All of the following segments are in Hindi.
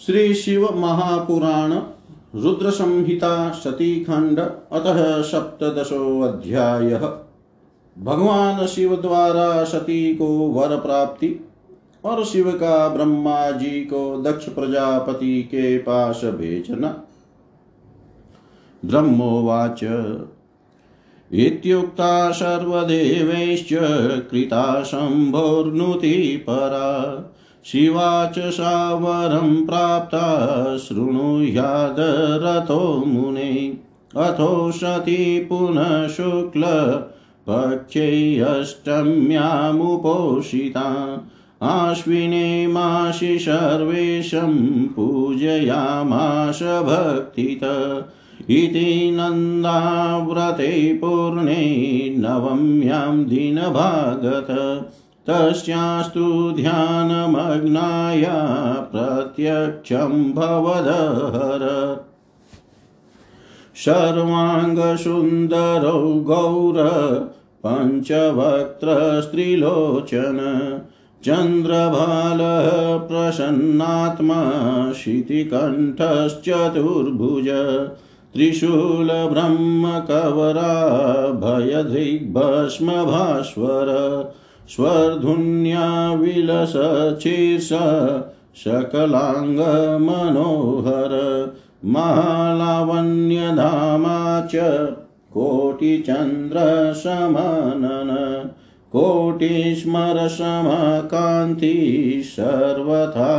श्री शिव महापुराण रुद्र संहिता सती खंड अतः सप्तशोऽध्याय भगवान शिव द्वारा सती को वर प्राप्ति और शिव का ब्रह्मा जी को दक्ष प्रजापति के पास भेजना। ब्रह्मोवाच, इत्युक्ता सर्वदेवैश्च कृता शम्भोर्नुति परा शिवा च सा वरं प्राप्ता शृणुयादरतो मुने। अथो सती पुनः शुक्लपक्षे अष्टम्यामुपोषिता आश्विने मासि सर्वेशं पूजयामाश भक्तित। इति नन्दाव्रते पूर्णे नवम्यां दिनभागत। तस्यास्तु ध्यानमग्नाय प्रत्यक्षं भवदहर। सर्वाङ्गसुन्दरौ गौर पञ्चवक्त्रस्त्रिलोचन चन्द्रभालः प्रसन्नात्मा शितिकण्ठश्चतुर्भुज त्रिशूलब्रह्मकवरा भयदिग्भस्मभास्वर। स्वर्धुन्या विलसशीर्ष सकलाङ्गमनोहर महालावण्यधामा च कोटिचन्द्रशमनन कोटिस्मरसमकान्ति सर्वथा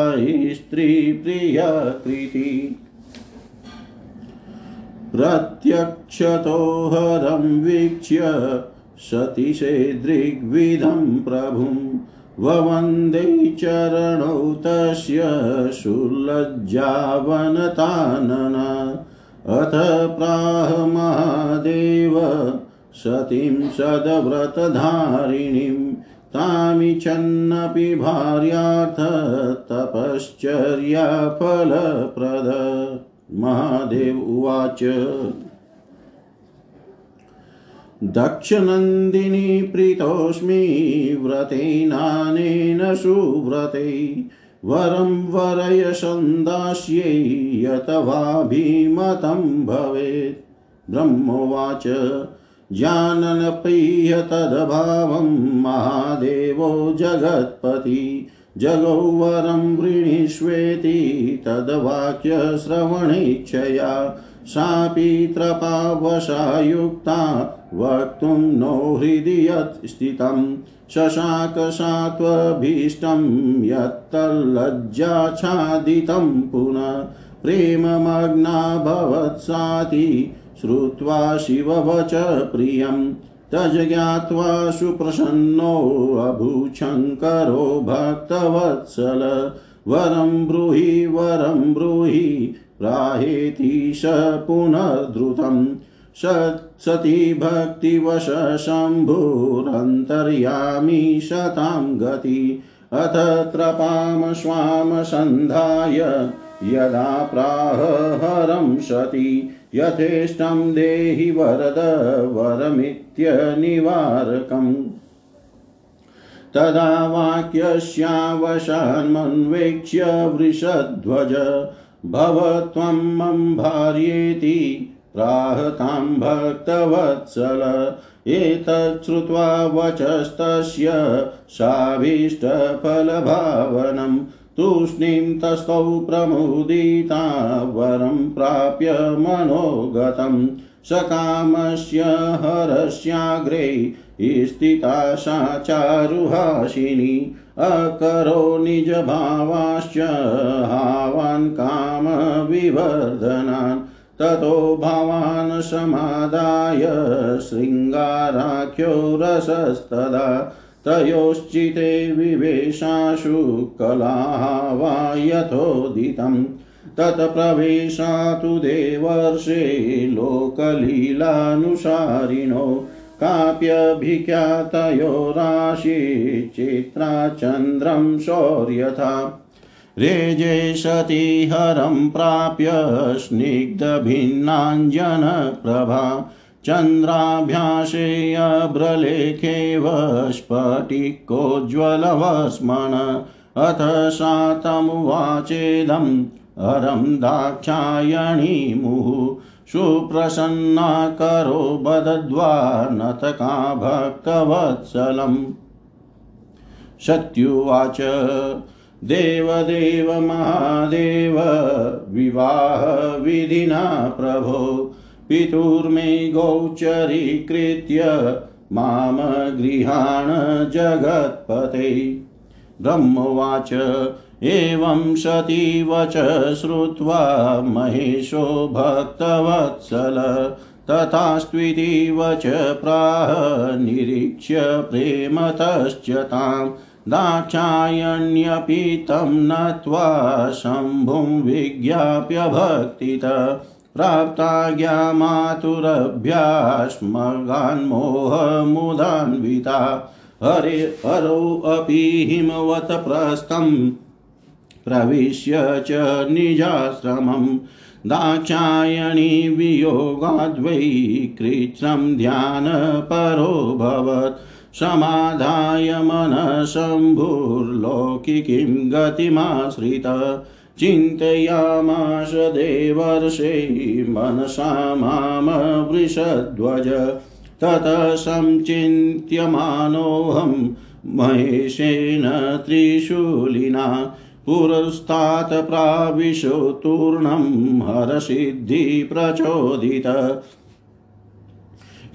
स्त्रीप्रियकृति प्रत्यक्षतो हरं वीक्ष्य सतिशेदृग्विधं प्रभुं ववन्दे चरणौ तस्य सुलज्जावनतानन अथ प्राह महादेव सतीं सदव्रतधारिणीं तामिच्छन्नपि भार्यार्थ तपश्चर्याफलप्रद। महादेव उवाच। दक्षनन्दिनी प्रीतोऽस्मि व्रतेनानेन सुव्रते। वरं वरय सन्दास्यै यतवाभिमतं भवेत्। ब्रह्मोवाच, जाननप्रिय तद्भावं महादेवो जगत्पति। जगौ वरं वृणीष्वेति तद्वाक्यश्रवणेच्छया सापि त्रपावशायुक्ता वक्तुं नो हृदि यत् स्थितं। शशाकशात्वभीष्टं यत्तल्लज्जाच्छादितं पुनः प्रेममग्ना भवत्साति श्रुत्वा शिववच प्रियं। तज्ज्ञात्वा सुप्रसन्नोऽभूच्छङ्करो भक्तवत्सल। वरं ब्रूहि वरं ब्रूहि प्राहेति स पुनर्धृतं। सती भक्तिवश शतां गति। अथ त्रपाम स्वाम सन्धाय, यदा प्राह हरं सती। यथेष्टं देहि वरद वरमित्यनिवारकम् तदा वाक्यस्यावशान्मन्वेक्ष्य वृषध्वज। भव त्वं मम भार्येति प्राहतां भक्तवत्सल। एतच्छ्रुत्वा वचस्तस्य साभीष्टफलभावनम् तूष्णीं तस्थौ प्रमुदिता वरं प्राप्य मनोगतं। सकामस्य हरस्याग्रे स्थिता सा चारुहासिनी अकरो निजभावाश्च हावान् कामविवर्धनान्। ततो भावान् समादाय शृङ्गाराख्यो रसस्तदा। तयोश्चिते विवेशाशु कलाः वा यथोदितम् तत्प्रवेशातु देवर्षे लोकलीलानुसारिणो। काप्यभिख्यातयो राशि चित्राचन्द्रं शौर्यथा। रेजे सती हरं प्राप्य स्निग्धभिन्नाञ्जनप्रभा। चन्द्राभ्यासे अभ्रलेखेव स्फटिकोज्ज्वलवस्मन। अथ सा तमुवाचेदं हरं दाक्षायणी मुहुः सुप्रसन्ना करो बदद्वा नतका भक्तवत्सलम् सत्युवाच देवदेव महादेव विवाहविधिना प्रभो, पितुर्मे गौचरीकृत्य माम गृहाण जगत्पते। ब्रह्मवाच एवं सती वच श्रुत्वा महेशो भक्तवत्सल तथास्त्विति वच प्राह निरीक्ष्य प्रेमतश्च तां दाक्षायण्यपि तं नत्वा शम्भुं विज्ञाप्य भक्तित प्राप्ताज्ञा मातुरभ्यास्मगान्मोहमुदान्विता हरे हरोऽपि हिमवत् प्रस्थम्। प्रविश्य च निजाश्रमं दाक्षायणी वियोगाद्वै कृच्छ्रं ध्यानपरोऽभवत् समाधाय मनशम्भुर्लौकिकीं गतिमाश्रित। चिन्तयामाश देवर्षे मनसा मामवृषध्वज ततः संचिन्त्यमानोऽहं महेशेन त्रिशूलिना। पुरस्तात् प्राविशो तूर्णं हरसिद्धिप्रचोदित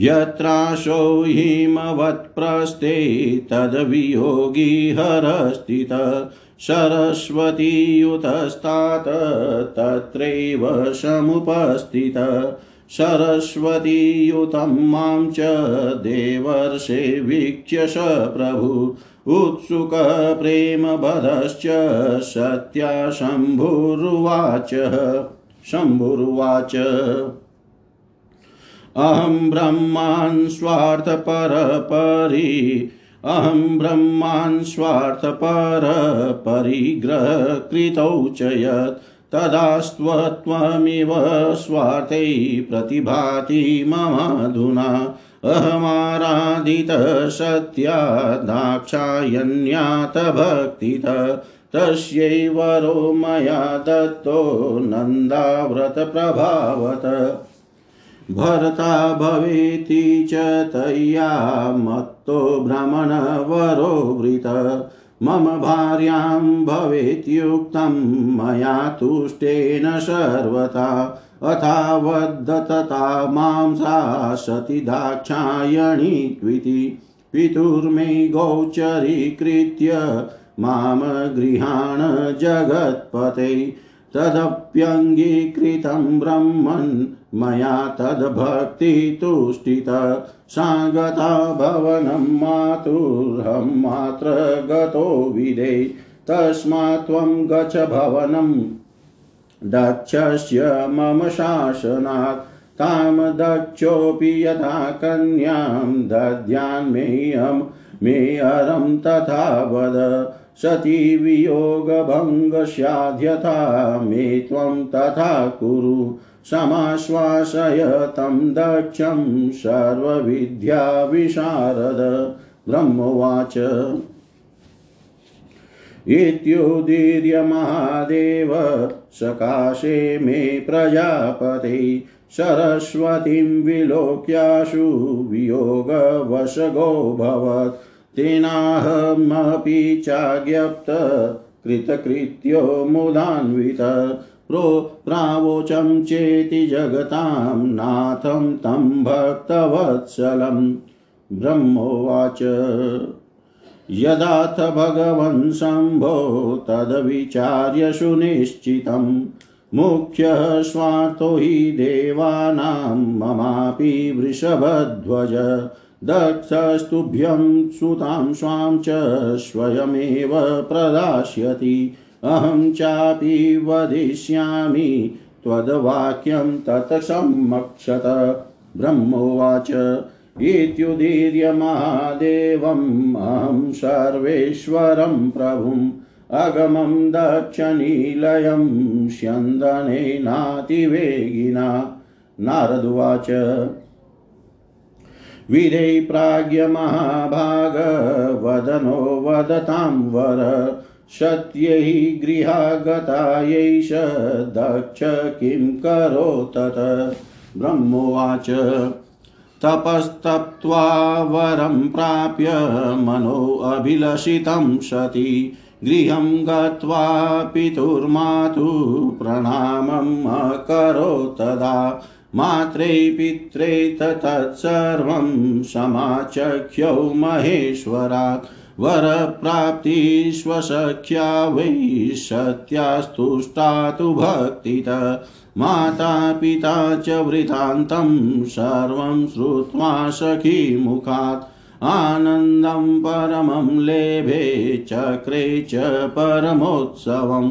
यत्राशो हिमवत्प्रस्थे तद्वियोगी हरस्थित। सरस्वतीयुतस्तात् तत्रैव समुपस्थित। सरस्वतीयुतं माँ च देवर्षे वीक्ष्य प्रभु। उत्सुकप्रेमबधश्च सत्या शम्भुरुवाच। शम्भुरुवाच। अहं ब्रह्मान् स्वार्थपरपरि, अहं ब्रह्मान् स्वार्थपरपरिग्रहकृतौ च यत् तदास्त्वत्वमिव स्वार्थै प्रतिभाति ममाधुना अहमाराधितः सत्या दाक्षायण्यात भक्तित तस्यैवरो मया दत्तो नन्दाव्रतप्रभावत भरता भवेति च तय्या मत्तो भ्रमणवरो वृत। मम भार्यां भवेत्युक्तं मया तुष्टेन सर्वथा। अथावद्दतता माँ सा सति दाक्षायणी त्विति पितुर्मे गोचरीकृत्य माँ गृहाण जगत्पते। तदप्यङ्गीकृतं ब्रह्मन् मया तद्भक्तितुष्टित। सागता भवनं मातुर्हं मात्र गतो विदे। तस्मात् त्वं गच्छ भवनं दक्षस्य मम शासनात्। तां दक्षोऽपि यथा कन्यां दद्यान्मेयं मेयरं तथा वद। सती वियोगभङ्गस्याद्यथा मे त्वं तथा कुरु। समाश्वासय तं दक्षं सर्वविद्याविशारद। ब्रह्मोवाच। इत्युदीर्य महादेव सकाशे मे प्रजापते सरस्वतीं विलोक्याशु वियोगवशगोऽभवत्। तेनाहमपि चाज्ञप्त कृतकृत्यो मुदान्वित प्रो प्रावोचं चेति जगतां नाथं तं भक्तवत्सलं। ब्रह्मोवाच। यदाथ भगवन् शम्भो तद्विचार्य सुनिश्चितं मुख्यः स्वार्थो हि देवानां ममापि वृषभध्वज। दक्षस्तुभ्यं सुतां स्वां च स्वयमेव प्रदास्यति। अहं चापि वदिष्यामि त्वद्वाक्यं तत्सम्मक्षत ब्रह्मोवाच। इत्युदीर्य महादेवम् अहं सर्वेश्वरं प्रभुम् अगमं दक्षनिलयं स्यन्दनेनातिवेगिना नारदुवाच विधे प्राज्ञ महाभाग, वदनो वदतां वर, सत्यैः गृहागतायैष दक्ष किं करो तत् ब्रह्मोवाच तपस्तप्त्वा वरं प्राप्य मनोऽभिलषितं सति। गृहं गत्वा पितुर्मातुः प्रणामम् अकरो तदा। मात्रे पित्रे तत्सर्वं समाचख्यौ महेश्वरात्। वरप्राप्तिष्वसख्या वै सत्यास्तुष्टा तु भक्तित। माता पिता च वृतान्तं सर्वं श्रुत्वा सखीमुखात् आनन्दं परमं लेभे चक्रे च परमोत्सवम्।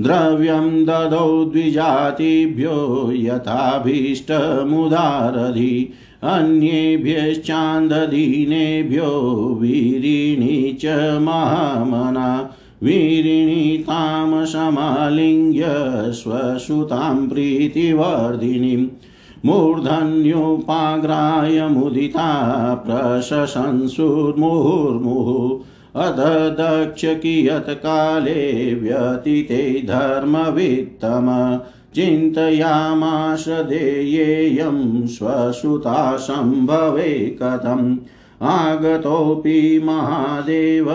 द्रव्यं ददौ द्विजातिभ्यो यथाभीष्टमुदारधि। अन्येभ्यश्चान्ददीनेभ्यो वीरिणी च महामना। वीरिणी तां समालिङ्ग्य स्वसुतां प्रीतिवर्धिनीं मूर्धन्योपाग्राय मुदिता प्रशंसुर्मुहुर्मुहुः अध दक्ष कियत्काले व्यतीते धर्मवित्तम। चिन्तयामाश देयेयं स्वसुता सम्भवे कथम्। आगतोऽपि महादेव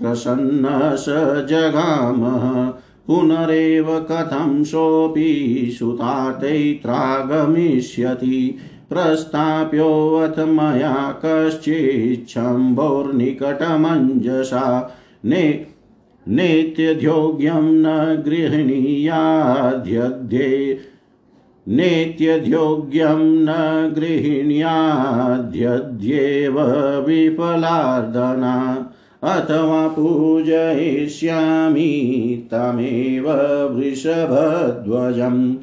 प्रसन्न स जगामः। पुनरेव कथं सोऽपि सुतातैत्रागमिष्यति प्रस्थाप्योऽथ मया कश्चिच्छम्भोर्निकटमञ्जसा। ने नेत्यध्योग्यं न गृह्णीयाध्यध्ये। नेत्यध्योग्यं न गृह्ण्याध्यध्येव विफलार्दना। अथवा पूजयिष्यामि तमेव वृषभध्वजम्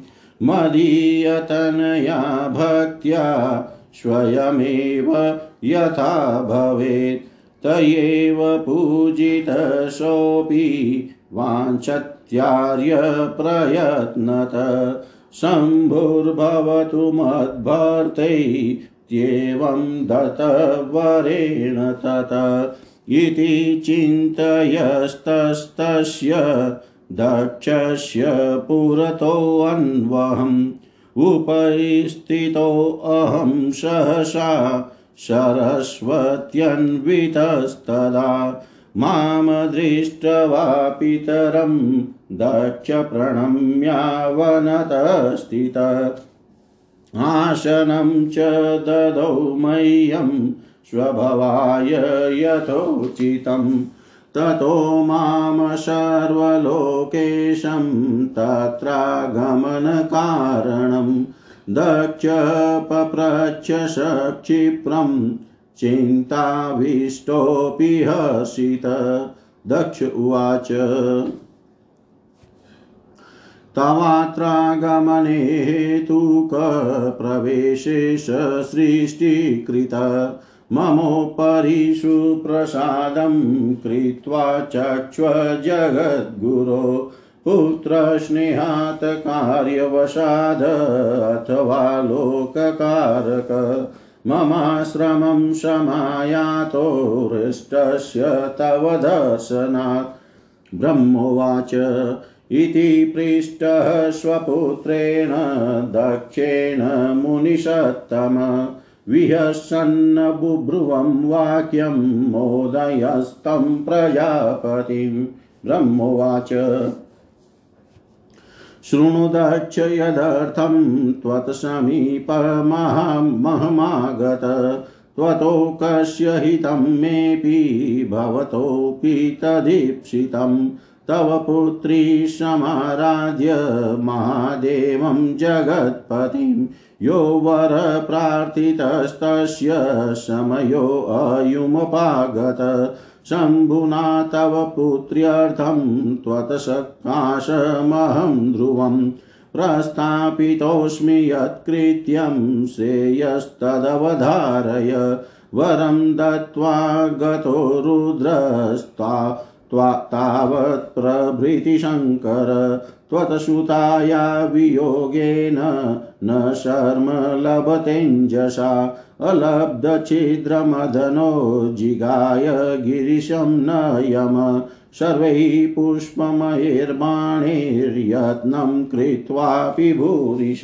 मदीयतनया भक्त्या स्वयमेव यथा भवेत्, तयैव पूजितसोऽपि वाञ्छत्यार्यप्रयत्नत। शम्भुर्भवतु मद्भर्तैत्येवं दत्तवरेण तत। इति चिन्तयस्तस्तस्य दक्षस्य पुरतोऽन्वहम् उपस्थितोऽहं सहसा सरस्वत्यन्वितस्तदा माँ दृष्ट्वा पितरं दक्ष आसनं च ददौ मह्यं स्वभवाय यथोचितम् ततो माँ सर्वलोकेशं तत्रागमनकारणं। दक्ष पप्रच्छ सक्षिप्रं चिन्ताविष्टोऽपि हसित दक्ष उवाच। तवात्रागमने हेतुकप्रवेशेश सृष्टिकृत। ममोपरि सुप्रसादं कृत्वा चक्ष्वजगद्गुरो पुत्रस्नेहात् कार्यवशाद अथवा लोककारक। ममाश्रमं समायातो हृष्टस्य तव दर्शनात्। ब्रह्मोवाच इति पृष्टः स्वपुत्रेण दक्षेण मुनिषत्तम विहसन्न बुभ्रुवं वाक्यं मोदयस्तं प्रजापतिं ब्रह्मोवाच। शृणु दक्ष यदर्थं त्वत्समीपमहमागत त्वतो कस्य हितं मेऽपि भवतोऽपि तदीप्सितं। तव पुत्री समाराध्य महादेवं जगत्पतिं यो वरप्रार्थितस्तस्य समयोऽयुमुपागत शम्भुना तव पुत्र्यर्थं त्वत्सकाशमहं ध्रुवम् प्रस्थापितोऽस्मि यत्कृत्यं श्रेयस्तदवधारय। वरं दत्त्वा गतो रुद्रस्ता तावत् प्रभृति शङ्कर त्वत्सुताया वियोगेन न शर्म लभतेञ्जसा अलब्धछिद्रमदनो जिगाय गिरिशं न यम सर्वैः पुष्पमयैर्बाणैर्यत्नं कृत्वापि भूरिश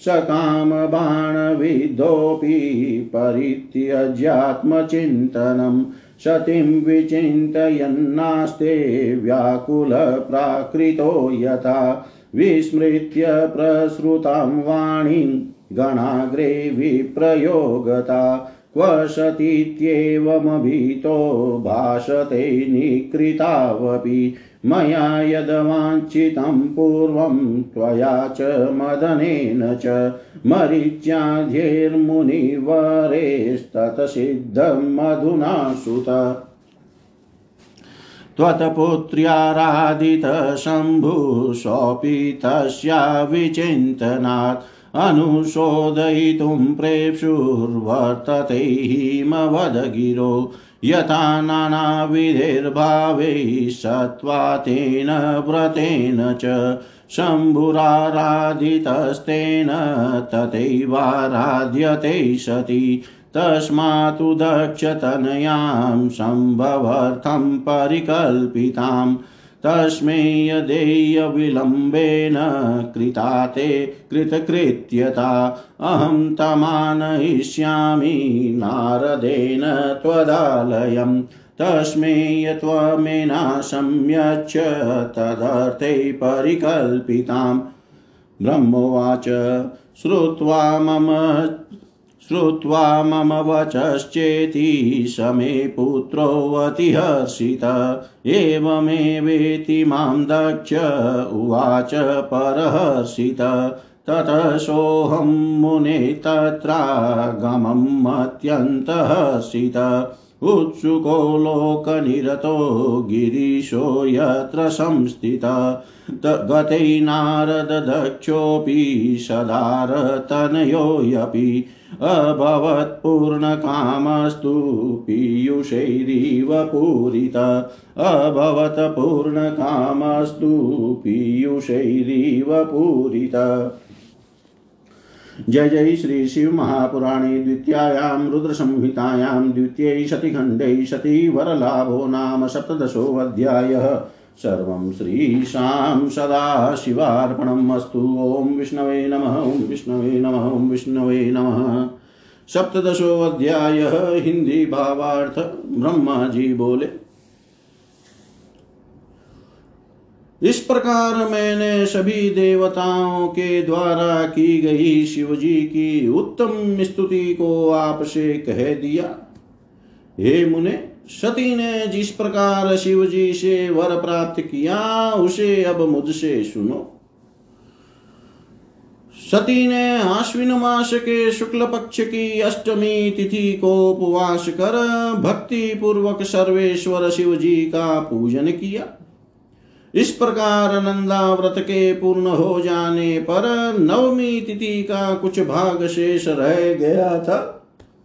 सकामबाणविद्धोऽपि परित्यज्यात्मचिन्तनं। सतिं विचिन्तयन्नास्ते व्याकुलप्राकृतो यथा। विस्मृत्य प्रसृतां वाणीं गणाग्रे विप्रयोगता क्व सतीत्येवमभितो भाषते निकृतावपि। मया यद्वाञ्छितं पूर्वं त्वया च मदनेन च मरीच्याध्यैर्मुनिवरेस्ततसिद्धमधुना सुत। त्वत्पुत्र्याराधितशम्भुषोऽपि तस्या विचिन्तनात् अनुशोधयितुं प्रेप्सुर्वर्तते हिमवदगिरो। यथा नानाविधैर्भावैः सत्त्वा तेन व्रतेन च शम्भुराराधितस्तेन तथैवाराध्यते सति। तस्मात्तु दक्षतनयां सम्भवर्थं परिकल्पिताम् तस्मै यदेयविलम्बेन कृता ते कृतकृत्यता। अहं तमानयिष्यामि नारदेन त्वदालयम् तस्मै यत्त्वमेनाशं यच्छ तदर्थे परिकल्पिताम् ब्रह्मोवाच, श्रुत्वा मम श्रुत्वा मम वचश्चेति समे पुत्रोऽतिहर्षित एवमेवेति माँ दक्ष उवाच परहर्षित। ततः मुने तत्रागमम् उत्सुको लोकनिरतो गिरीशो यत्र संस्थितः। गते नारददक्षोऽपि सदारतनयोऽपि अभवत्पूर्णकामस्तु पीयूषैरिव पूरित। अभवत् पूर्णकामस्तु पीयूषैरिव पूरित। जय जय श्री शिव महापुराणे द्वितीयायां रुद्रसंहितायां द्वितीयै सतिखण्डे सतीवरलाभो नाम सप्तदशोऽध्यायः। सर्वं श्रीशां सदाशिवार्पणम् अस्तु। ॐ विष्णवे नमः, ॐ विष्णवे नमः, ॐ विष्णवे नमः। सप्तदशोऽध्याय हिंदी भावार्थ ब्रह्मा जी बोले। इस प्रकार मैंने सभी देवताओं के द्वारा की गई शिवजी की उत्तम स्तुति को आपसे कह दिया। हे मुने सती ने जिस प्रकार शिव जी से वर प्राप्त किया, उसे अब मुझसे सुनो। सती ने आश्विन मास के शुक्ल पक्ष की अष्टमी तिथि को उपवास कर भक्ति पूर्वक सर्वेश्वर शिव जी का पूजन किया। इस प्रकार नंदा व्रत के पूर्ण हो जाने पर नवमी तिथि का कुछ भाग शेष रह गया था।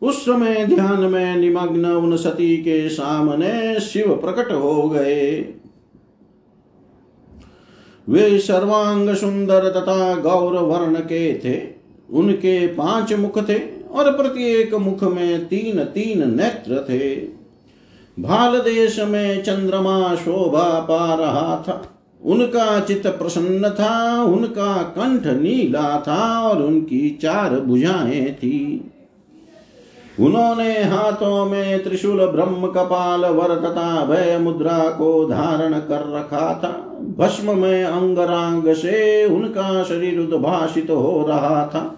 उस समय ध्यान में निमग्न उन सती के सामने शिव प्रकट हो गए। वे सर्वांग सुंदर तथा गौर वर्ण के थे। उनके पाँच मुख थे और प्रत्येक मुख में तीन तीन नेत्र थे। भाल देश में चंद्रमा शोभा पा रहा था। उनका चित्त प्रसन्न था, उनका कंठ नीला था और उनकी चार भुजाएँ थी। उन्होंने हाथों में त्रिशूल ब्रह्म कपाल, वर तथा भय मुद्रा को धारण कर रखा था। भस्म में अंगरांग से उनका शरीर उद्भाषित हो रहा था।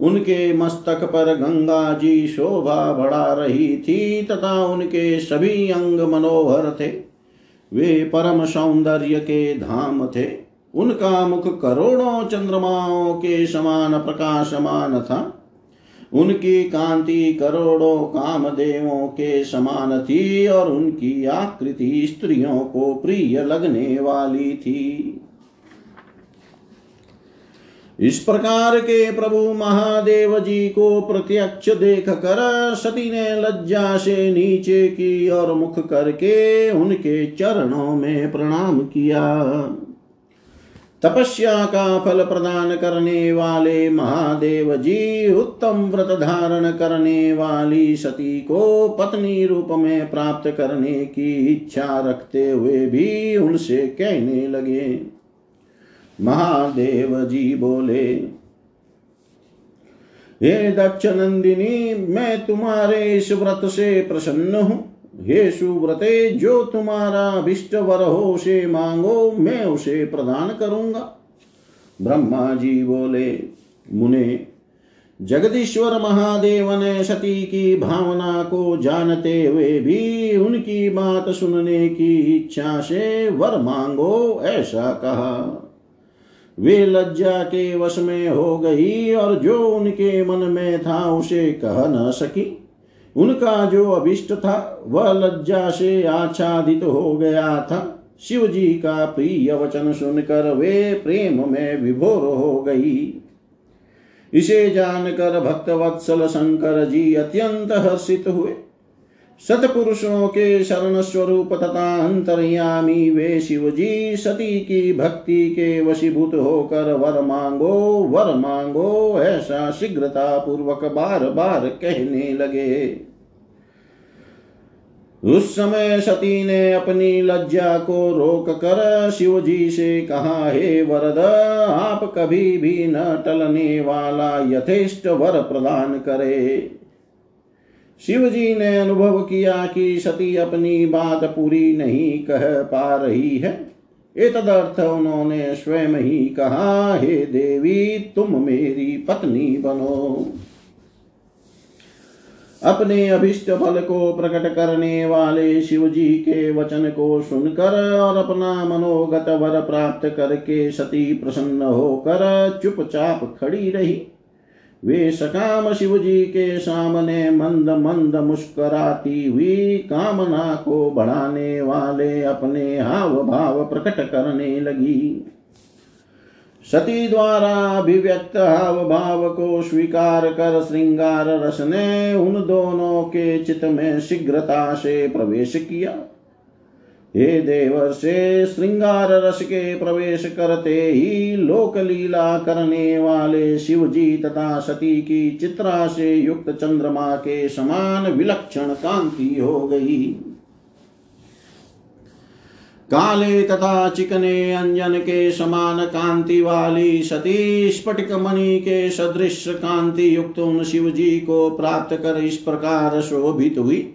उनके मस्तक पर गंगा जी शोभा बढ़ा रही थी तथा उनके सभी अंग मनोहर थे। वे परम सौंदर्य के धाम थे। उनका मुख करोड़ों चंद्रमाओं के समान प्रकाशमान था। उनकी कांति करोड़ों कामदेवों के समान थी और उनकी आकृति स्त्रियों को प्रिय लगने वाली थी। इस प्रकार के प्रभु महादेव जी को प्रत्यक्ष देख कर सती ने लज्जा से नीचे की और मुख करके उनके चरणों में प्रणाम किया। तपस्या का फल प्रदान करने वाले महादेव जी उत्तम व्रत धारण करने वाली सती को पत्नी रूप में प्राप्त करने की इच्छा रखते हुए भी उनसे कहने लगे। महादेव जी बोले, हे दक्ष नंदिनी, मैं तुम्हारे इस व्रत से प्रसन्न हूँ। हे सुव्रते जो तुम्हारा अभिष्ट वर हो, उसे मांगो, मैं उसे प्रदान करूँगा। ब्रह्मा जी बोले, मुने, जगदीश्वर महादेव ने सती की भावना को जानते हुए भी उनकी बात सुनने की इच्छा से वर मांगो, ऐसा कहा। वे लज्जा के वश में हो गई और जो उनके मन में था, उसे कह न सकी। उनका जो अभिष्ट था, वह लज्जा से आच्छादित हो गया था। शिव जी का प्रिय वचन सुनकर वे प्रेम में विभोर हो गई। इसे जानकर भक्त वत्सल शंकर जी अत्यंत हर्षित हुए। सतपुरुषों के शरण स्वरूप तथा अंतर्यामी वे शिव जी सती की भक्ति के वशीभूत होकर वर मांगो वर मांगो, ऐसा शीघ्रता पूर्वक बार बार कहने लगे। उस समय सती ने अपनी लज्जा को रोक कर शिव जी से कहा, हे वरद, आप कभी भी न टलने वाला यथेष्ट वर प्रदान करे। शिव जी ने अनुभव किया कि सती अपनी बात पूरी नहीं कह पा रही है। तदर्थ उन्होंने स्वयं ही कहा, हे देवी, तुम मेरी पत्नी बनो। अपने अभिष्ट फल को प्रकट करने वाले शिव जी के वचन को सुनकर और अपना मनोगत वर प्राप्त करके सती प्रसन्न होकर चुपचाप खड़ी रही। वे सकाम शिव जी के सामने मंद मंद मुस्कराती हुई कामना को बढ़ाने वाले अपने हाव भाव प्रकट करने लगी। सती द्वारा अभिव्यक्त हाव भाव को स्वीकार कर श्रृंगार रस ने उन दोनों के चित में शीघ्रता से प्रवेश किया। हे देवर से श्रृंगार रस के प्रवेश करते ही लोक लीला करने वाले शिव जी तथा सती की चित्रा से युक्त चंद्रमा के समान विलक्षण कांति हो गई। काले तथा चिकने अंजन के समान कांति वाली सती स्फटिक मणि के सदृश कांति युक्त उन शिव जी को प्राप्त कर इस प्रकार शोभित हुई।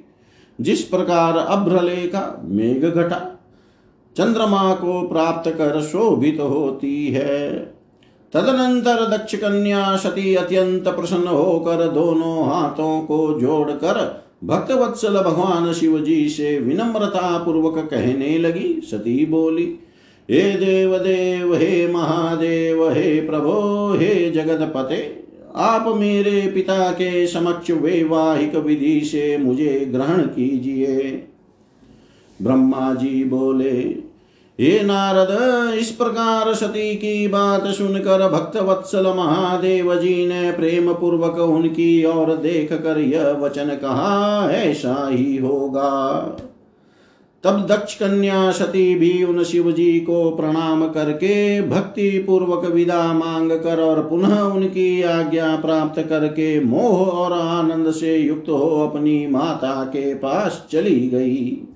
जिस प्रकार अभ्रलेखा मेघ घटा चंद्रमा को प्राप्त कर शोभित तो होती है, तदनंतर दक्ष कन्या सती अत्यंत प्रसन्न होकर दोनों हाथों को जोड़कर भक्त वत्सल भगवान शिव जी से विनम्रता पूर्वक कहने लगी। सती बोली, हे देव देव हे महादेव, हे प्रभो, हे जगत पते आप मेरे पिता के समक्ष वैवाहिक विधि से मुझे ग्रहण कीजिए। ब्रह्मा जी बोले, हे नारद, इस प्रकार सती की बात सुनकर भक्त वत्सल महादेव जी ने प्रेम पूर्वक उनकी ओर देख कर यह वचन कहा, ऐसा ही होगा। तब दक्ष कन्या सती भी उन शिव जी को प्रणाम करके भक्ति पूर्वक विदा मांग कर और पुनः उनकी आज्ञा प्राप्त करके मोह और आनंद से युक्त हो अपनी माता के पास चली गई।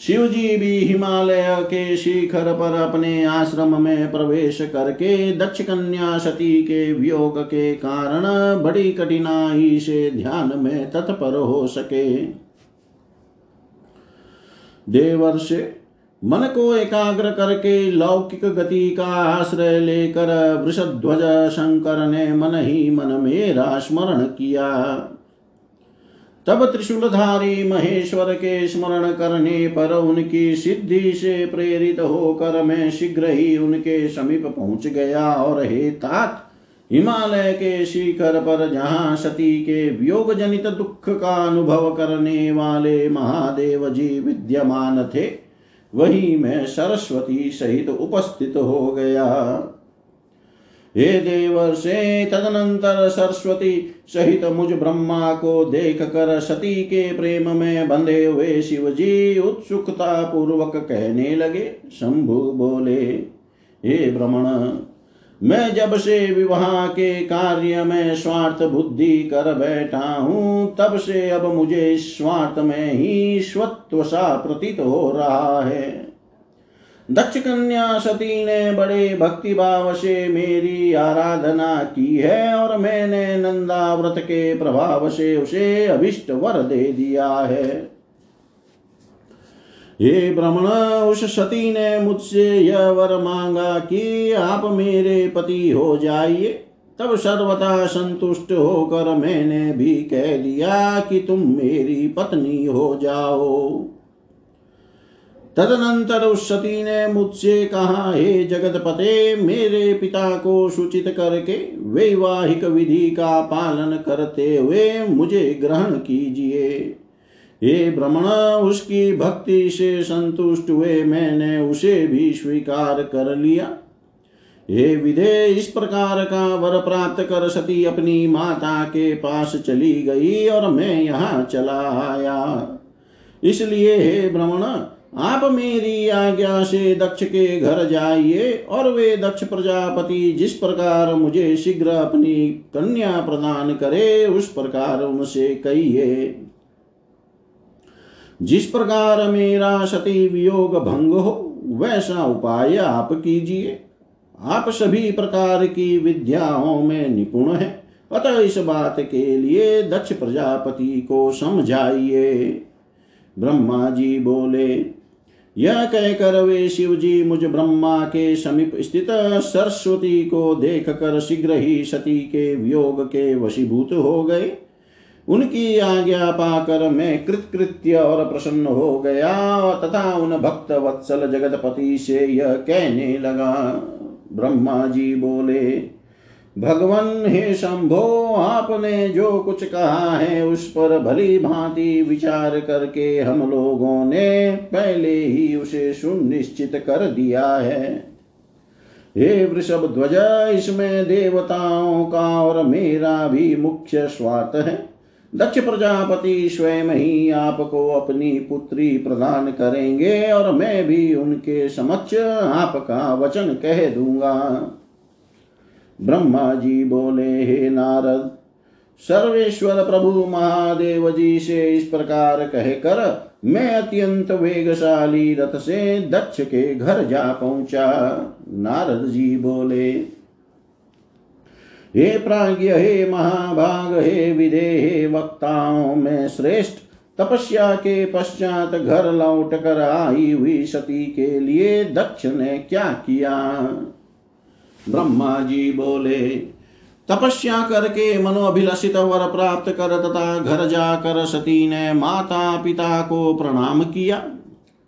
शिव जी भी हिमालय के शिखर पर अपने आश्रम में प्रवेश करके दक्ष कन्या सती के वियोग के कारण बड़ी कठिनाई से ध्यान में तत्पर हो सके। देवर्ष मन को एकाग्र करके लौकिक गति का आश्रय लेकर वृषध्वज शंकर ने मन ही मन मेरा स्मरण किया। तब त्रिशूलधारी महेश्वर के स्मरण करने पर उनकी सिद्धि से प्रेरित होकर मैं शीघ्र ही उनके समीप पहुँच गया और हे तात हिमालय के शिखर पर जहाँ सती के वियोग जनित दुख का अनुभव करने वाले महादेव जी विद्यमान थे, वही मैं सरस्वती सहित उपस्थित हो गया। हे देव से तदनंतर सरस्वती सहित मुझ ब्रह्मा को देख कर सती के प्रेम में बंधे हुए शिव जी उत्सुकता पूर्वक कहने लगे, शंभु, बोले, हे भ्रमण मैं जब से विवाह के कार्य में स्वार्थ बुद्धि कर बैठा हूँ, तब से अब मुझे स्वार्थ में ही स्वत्व सा प्रतीत हो रहा है। दक्ष कन्या सती ने बड़े भक्ति भाव से मेरी आराधना की है और मैंने नंदा व्रत के प्रभाव से उसे अभिष्ट वर दे दिया है। हे ब्रह्मण उस सती ने मुझसे यह वर मांगा कि आप मेरे पति हो जाइए। तब सर्वथा संतुष्ट होकर मैंने भी कह दिया कि तुम मेरी पत्नी हो जाओ। तदनंतर उस सती ने मुझसे कहा, हे जगत पते मेरे पिता को सूचित करके वैवाहिक विधि का पालन करते हुए मुझे ग्रहण कीजिए। हे ब्रह्मण, उसकी भक्ति से संतुष्ट हुए मैंने उसे भी स्वीकार कर लिया। हे विधे, इस प्रकार का वर प्राप्त कर सती अपनी माता के पास चली गई और मैं यहाँ चला आया। इसलिए हे ब्रह्मण, आप मेरी आज्ञा से दक्ष के घर जाइए और वे दक्ष प्रजापति जिस प्रकार मुझे शीघ्र अपनी कन्या प्रदान करे, उस प्रकार उनसे कहिए। जिस प्रकार मेरा सती वियोग भंग हो, वैसा उपाय आप कीजिए। आप सभी प्रकार की विद्याओं में निपुण हैं। अतः इस बात के लिए दक्ष प्रजापति को समझाइए। ब्रह्मा जी बोले, यह कहकर वे शिव जी मुझ ब्रह्मा के समीप स्थित सरस्वती को देख कर शीघ्र ही सती के वियोग के वशीभूत हो गए। उनकी आज्ञा पाकर मैं कृतकृत्य और प्रसन्न हो गया तथा उन भक्त वत्सल जगतपति से यह कहने लगा, ब्रह्मा जी बोले, भगवान, हे शंभो, आपने जो कुछ कहा है उस पर भली भांति विचार करके हम लोगों ने पहले ही उसे सुनिश्चित कर दिया है। हे वृषभ ध्वज, इसमें देवताओं का और मेरा भी मुख्य स्वार्थ है। दक्ष प्रजापति स्वयं ही आपको अपनी पुत्री प्रदान करेंगे और मैं भी उनके समक्ष आपका वचन कह दूँगा। ब्रह्मा जी बोले, हे नारद, सर्वेश्वर प्रभु महादेव जी से इस प्रकार कहकर मैं अत्यंत वेगशाली रथ से दक्ष के घर जा पहुँचा। नारद जी बोले हे प्राज्ञ, हे महाभाग, हे विदे हे वक्ताओं में श्रेष्ठ, तपस्या के पश्चात घर लौट कर आई हुई सती के लिए दक्ष ने क्या किया? ब्रह्मा जी बोले, तपस्या करके मनोअभिलषित वर प्राप्त कर तथा घर जाकर सती ने माता पिता को प्रणाम किया।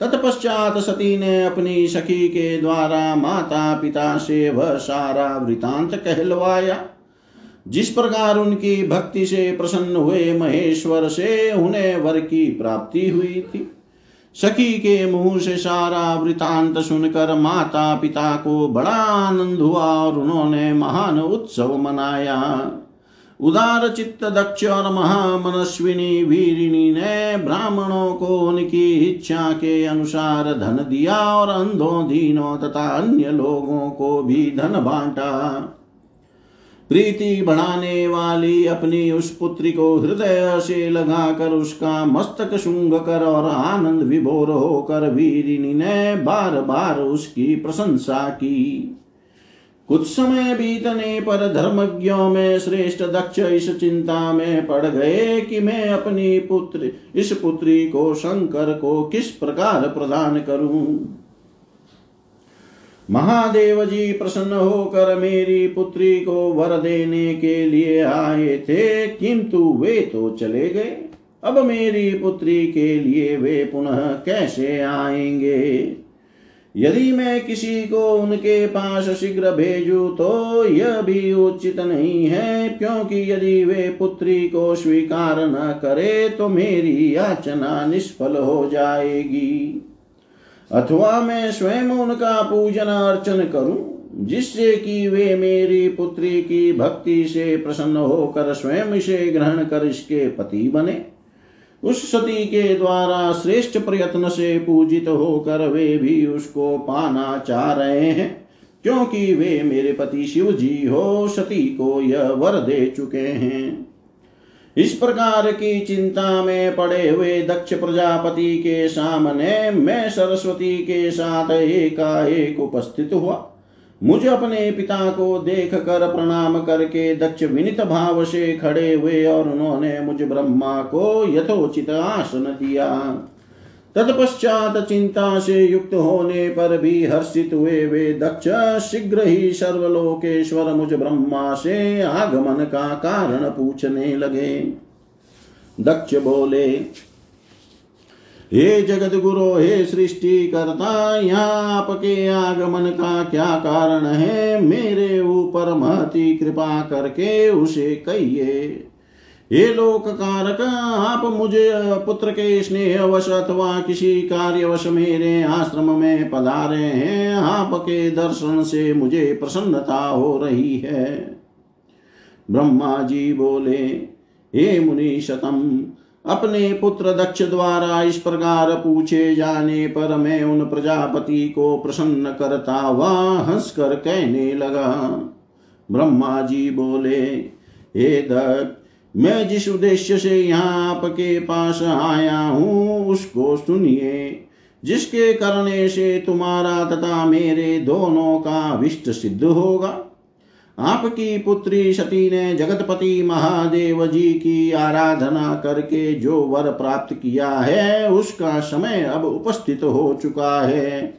तत्पश्चात सती ने अपनी सखी के द्वारा माता पिता से वह सारा वृतांत कहलवाया। जिस प्रकार उनकी भक्ति से प्रसन्न हुए महेश्वर से उन्हें वर की प्राप्ति हुई थी। सखी के मुँह से सारा वृतांत सुनकर माता पिता को बड़ा आनंद हुआ और उन्होंने महान उत्सव मनाया। उदार चित्त दक्ष और महामनस्विनी वीरिणी ने ब्राह्मणों को उनकी इच्छा के अनुसार धन दिया और अंधों दीनों तथा अन्य लोगों को भी धन बांटा। प्रीति बढ़ाने वाली अपनी उस पुत्री को हृदय से लगाकर उसका मस्तक शुंग कर और आनंद विभोर होकर वीरिनी ने बार बार उसकी प्रशंसा की। कुछ समय बीतने पर धर्मज्ञों में श्रेष्ठ दक्ष इस चिंता में पड़ गए कि मैं अपनी पुत्र, इस पुत्री को शंकर को किस प्रकार प्रदान करूँ? महादेव जी प्रसन्न होकर मेरी पुत्री को वर देने के लिए आए थे, किंतु वे तो चले गए। अब मेरी पुत्री के लिए वे पुनः कैसे आएँगे? यदि मैं किसी को उनके पास शीघ्र भेजू तो यह भी उचित नहीं है, क्योंकि यदि वे पुत्री को स्वीकार न करे तो मेरी याचना निष्फल हो जाएगी। अथवा मैं स्वयं उनका पूजन अर्चन करूँ, जिससे कि वे मेरी पुत्री की भक्ति से प्रसन्न होकर स्वयं इसे ग्रहण कर इसके पति बने। उस सती के द्वारा श्रेष्ठ प्रयत्न से पूजित होकर वे भी उसको पाना चाह रहे हैं, क्योंकि वे मेरे पति शिव जी हो, सती को यह वर दे चुके हैं। इस प्रकार की चिंता में पड़े हुए दक्ष प्रजापति के सामने मैं सरस्वती के साथ एकाएक उपस्थित हुआ। मुझे अपने पिता को देख कर प्रणाम करके दक्ष विनित भाव से खड़े हुए और उन्होंने मुझ ब्रह्मा को यथोचित आसन दिया। तत्पश्चात चिंता से युक्त होने पर भी हर्षित हुए वे दक्ष, शीघ्र ही सर्वलोकेश्वर मुझ ब्रह्मा से आगमन का कारण पूछने लगे। दक्ष बोले, हे जगत गुरु हे सृष्टि करता यहाँ आपके आगमन का क्या कारण है? मेरे ऊपर महती कृपा करके उसे कहिए। हे लोक कारक आप मुझे पुत्र के स्नेह स्नेहवश अथवा किसी कार्यवश मेरे आश्रम में पधारे हैं। आपके दर्शन से मुझे प्रसन्नता हो रही है। ब्रह्मा जी बोले, हे मुनि शतम अपने पुत्र दक्ष द्वारा इस प्रकार पूछे जाने पर मैं उन प्रजापति को प्रसन्न करता हुआ हंसकर कहने लगा। ब्रह्मा जी बोले, हे दत्त मैं जिस उद्देश्य से यहाँ आपके पास आया हूँ, उसको सुनिए। जिसके करने से तुम्हारा तथा मेरे दोनों का विष्ट सिद्ध होगा। आपकी पुत्री सती ने जगतपति महादेव जी की आराधना करके जो वर प्राप्त किया है, उसका समय अब उपस्थित हो चुका है।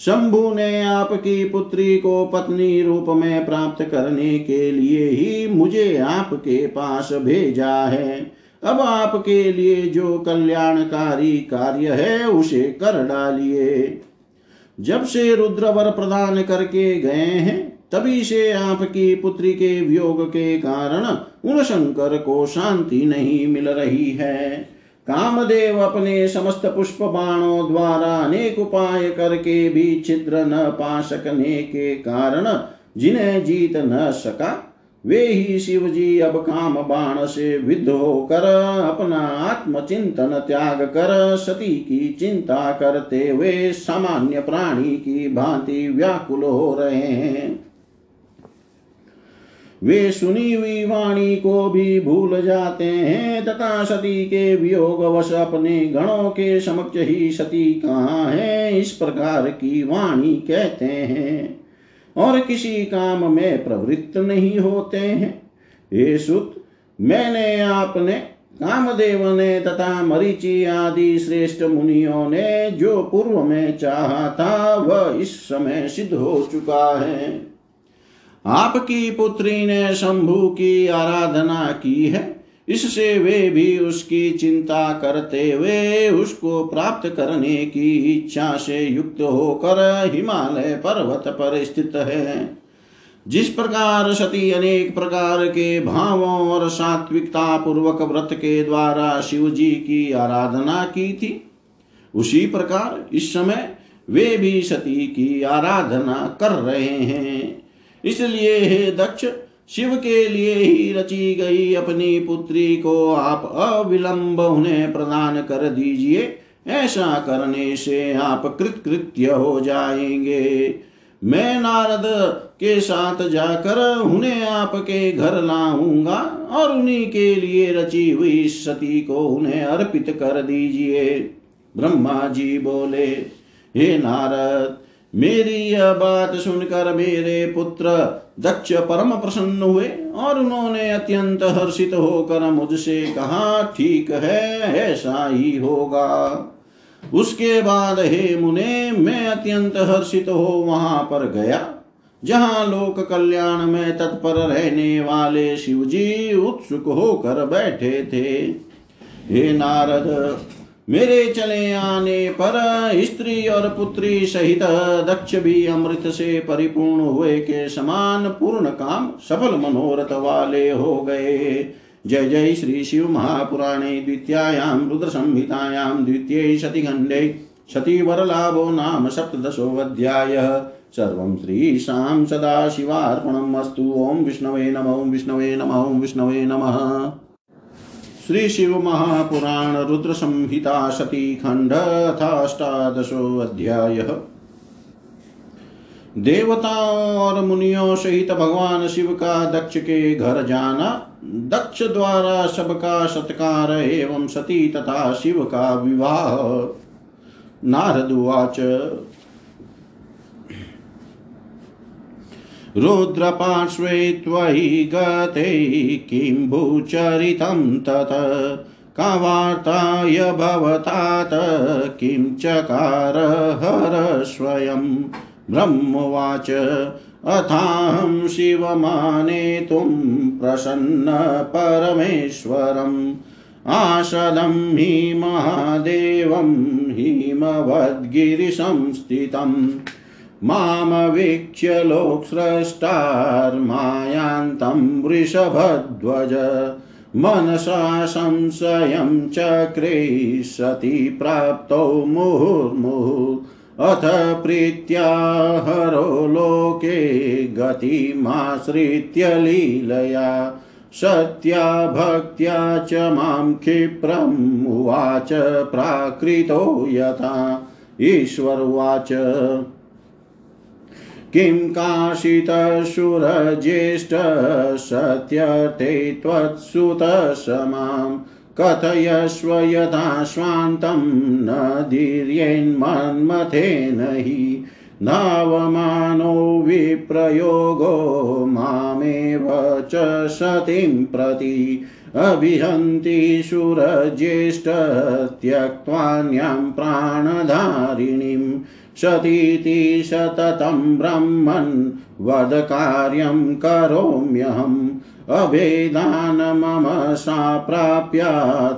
शंभु ने आपकी पुत्री को पत्नी रूप में प्राप्त करने के लिए ही मुझे आपके पास भेजा है। अब आपके लिए जो कल्याणकारी कार्य है, उसे कर डालिए। जब से रुद्रवर प्रदान करके गए हैं, तभी से आपकी पुत्री के वियोग के कारण उन शंकर को शांति नहीं मिल रही है। कामदेव अपने समस्त पुष्प बाणों द्वारा अनेक उपाय करके भी छिद्र न पा सकने के कारण जिन्हें जीत न सका, वे ही शिव जी अब काम बाण से विद्ध होकर अपना आत्मचिंतन त्याग कर सती की चिंता करते हुए सामान्य प्राणी की भांति व्याकुल हो रहे हैं। वे सुनी हुई वाणी को भी भूल जाते हैं, तथा सती के वियोग वश अपने गणों के समक्ष ही सती कहाँ है, इस प्रकार की वाणी कहते हैं। और किसी काम में प्रवृत्त नहीं होते हैं। हे सुत, मैंने आपने कामदेव ने तथा मरीचि आदि श्रेष्ठ मुनियों ने जो पूर्व में चाहा था, वह इस समय सिद्ध हो चुका है। आपकी पुत्री ने शंभु की आराधना की है। इससे वे भी उसकी चिंता करते हुए उसको प्राप्त करने की इच्छा से युक्त होकर हिमालय पर्वत पर स्थित है। जिस प्रकार सती अनेक प्रकार के भावों और सात्विकता पूर्वक व्रत के द्वारा शिव जी की आराधना की थी, उसी प्रकार इस समय वे भी सती की आराधना कर रहे हैं। इसलिए हे दक्ष, शिव के लिए ही रची गई अपनी पुत्री को आप अविलंब उन्हें प्रदान कर दीजिए। ऐसा करने से आप कृतकृत्य हो जाएँगे। मैं नारद के साथ जाकर उन्हें आपके घर लाऊँगा और उन्हीं के लिए रची हुई सती को उन्हें अर्पित कर दीजिए। ब्रह्मा जी बोले, हे नारद मेरी यह बात सुनकर मेरे पुत्र दक्ष परम प्रसन्न हुए और उन्होंने अत्यंत हर्षित होकर मुझसे कहा, ठीक है, ऐसा ही होगा। उसके बाद हे मुने, मैं अत्यंत हर्षित हो वहाँ पर गया, जहाँ लोक कल्याण में तत्पर रहने वाले शिव जी उत्सुक होकर बैठे थे। हे नारद मेरे चले आने पर स्त्री और पुत्री सहित दक्ष भी अमृत से परिपूर्ण हुए के समान पूर्ण काम सफल मनोरथ वाले हो गए। जय जय श्री शिव महापुराणे द्वितीयायां रुद्र संहितायां द्वितीय शति सतिखंडे सतीवरलाभो नाम सप्तशोऽध्यायः सर्वं श्रीशां सदाशिवार्पणम् अस्तु। ॐ विष्णवे नमो विष्णवे नमो विष्णवे नमः। श्री शिव महापुराण रुद्र संहिता सती खंड अथाष्टादशो अध्याय। देवताओं और मुनियों सहित भगवान शिव का दक्ष के घर जाना, दक्ष द्वारा सबका सत्कार एवं सती तथा शिव का विवाह। नारदुवाच रुद्रपार्श्वे त्वयि गते किं भूचरितं तत का वार्ताय भवतात किं चकार हर स्वयं ब्रह्मवाच, अथाहं शिवमानेतुं प्रसन्न परमेश्वरम्। आसदं हि महादेवं, हिमवद्गिरिसंस्थितम्। मामवीक्ष्य लोकस्रष्टार्मायान्तं वृषभध्वज। मनसा संशयं चक्रे सति प्राप्तौ मुहुर्मुहुः अथ प्रीत्या हरो लोके गतिमाश्रित्य लीलया। सत्या भक्त्या च माँ क्षिप्रम् उवाच प्राकृतो यथा। ईश्वरुवाच। किं काशितशुरज्येष्ठ सत्यर्थे त्वत्सुतसमां कथयस्व यथा स्वान्तं न धीर्येन्मन्मथेन हि नावमानो विप्रयोगो मामेव च सतिं प्रति। अभिहन्ति शूरज्येष्ठ त्यक्त्वान्यां प्राणधारिणीं। सतीति सततं ब्रह्मन् वदकार्यं करोम्यहम्। अभेदान मम प्राप्य